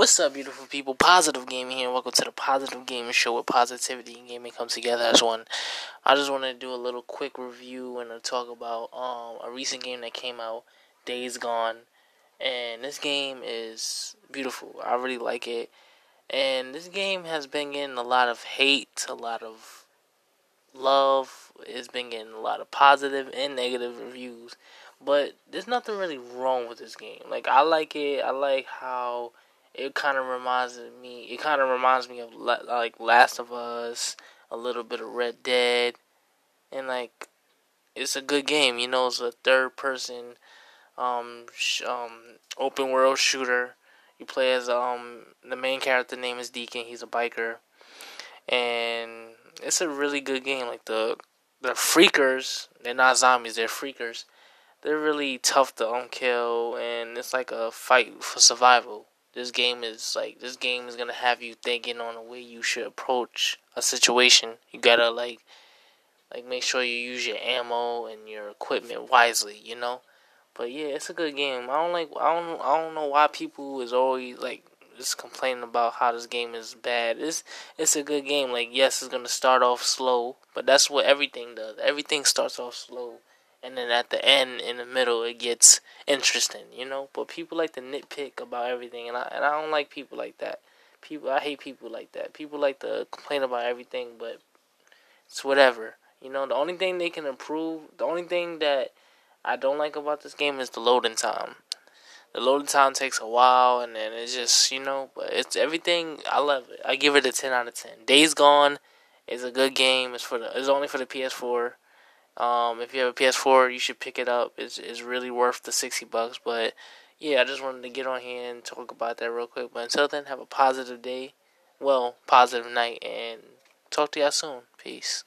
What's up, beautiful people? Positive Gaming here. Welcome to the Positive Gaming Show where positivity and gaming come together as one. I just want to do a little quick review and talk about um, a recent game that came out, Days Gone. And this game is beautiful. I really like it. And this game has been getting a lot of hate, a lot of love. It's been getting a lot of positive and negative reviews. But there's nothing really wrong with this game. Like, I like it. I like how it kind of reminds me. It kind of reminds me of like Last of Us, a little bit of Red Dead, and like it's a good game. You know, it's a third person, um, sh- um, open world shooter. You play as um the main character name is Deacon. He's a biker, and it's a really good game. Like the the freakers, they're not zombies. They're freakers. They're really tough to unkill, and it's like a fight for survival this game is like this game is gonna have you thinking on the way you should approach a situation. You gotta like like make sure you use your ammo and your equipment wisely, you know. But yeah, it's a good game. I don't like I don't I don't know why people is always like just complaining about how this game is bad. It's it's a good game. Like yes, it's gonna start off slow, but that's what everything does. Everything starts off slow and then at the end in the middle it gets interesting you know? But people like to nitpick about everything and I and I don't like people like that. People I hate people like that. People like to complain about everything but it's whatever you know? The only thing they can improve the only thing that I don't like about this game is the loading time. The loading time takes a while and then it's just you know but it's everything I love it. I give it a 10 out of 10 Days Gone is a good game. It's for the it's only for the PS4 um, if you have a PS4, you should pick it up. It's it's really worth the sixty bucks. But yeah, I just wanted to get on here and talk about that real quick. But until then, have a positive day, well, positive night, and talk to y'all soon. Peace.